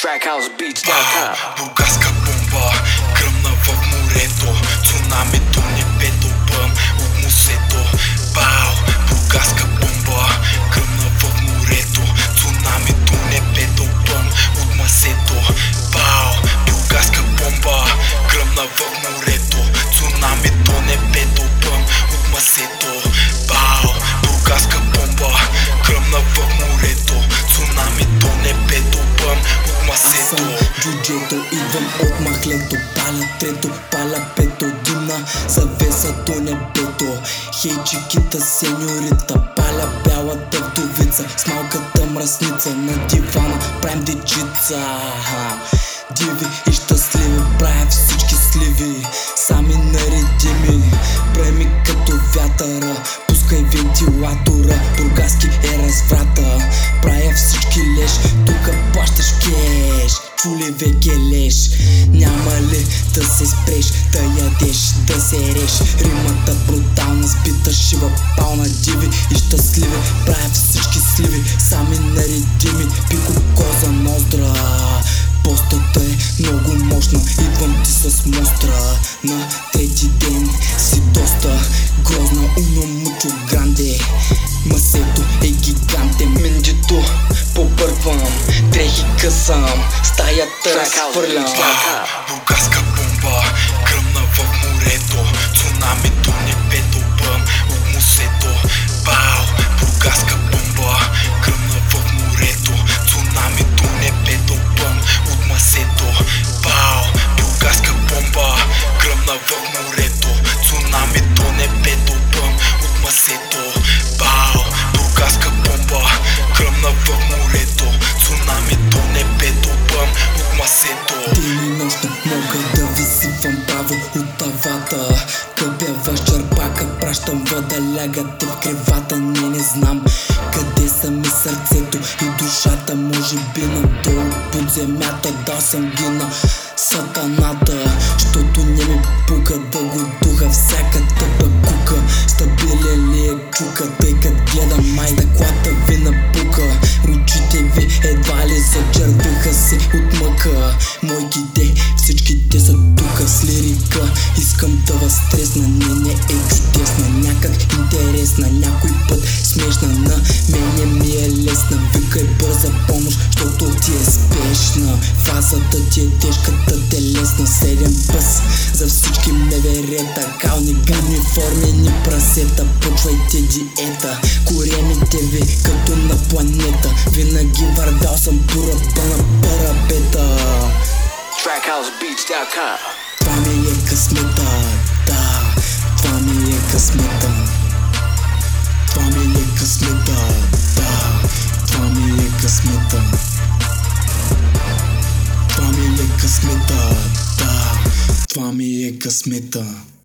Trackhouse Бургаска бомба, гръмна в морето. Цунами до небето, бъм от мусето. Бау, бургаска бомба, гръмна в морето. Цунами до небето, бъм от масето. Бау, бургаска бомба, гръмна в морето. Цунами до небето, бъм от масето. Бау, бургаска бомба, гръмна в морето идвам от махлето Паля трето, паля пето Димна завеса до небето. Хей чикита сеньорита Паля бялата вдовица С малката мръсница На дивана правим дечица. Диви и щастливи Правя всички сливи Сами наредими. Преми като вятъра Пускай вентилатора Бургаски е разврата. Правя всички леш Тука плащаш кеш Чули веке леш Няма ли да се спреш Да ядеш, да се реш Римата брутална Сбита шива, пална диви И щастливи. Правя всички сливи Сами наредими. Пико коза ноздра. Постата е много мощна. Идвам ти с мостра На трети kesam Stahya teras perlam Stahya Ден и нощно мога да ви сипвам право от тавата. Къпя във черпака, пращам вода, лягате в кревата Не, не знам къде са ми сърцето и душата. Може би надолу под земята, да съм ги на сатаната Щото не ми пука да го духа. Всяка тъпа кука Стабилен ли е чука, тъй кът гледам май Стъклата ви напука, очите ви едва ли зачервиха се от мъка. Мойките, всички те са тука с лирика Искам да възтресна, не, не е чудесна Някак интересна, някой път смешна. На мене ми е лесна, викай бърза помощ, защото ти е спешна. Фазата ти е тежката телесна Седем пъс за всички меверета Кални, гадни, формени прасета. Почвайте диета, коремите ви като на планета. Винаги вървял съм по ръба на TrackHouseBeats.com Това ми е късмета, да Това ми е късмета Това ми е късмета, да Това ми е късмета Това ми е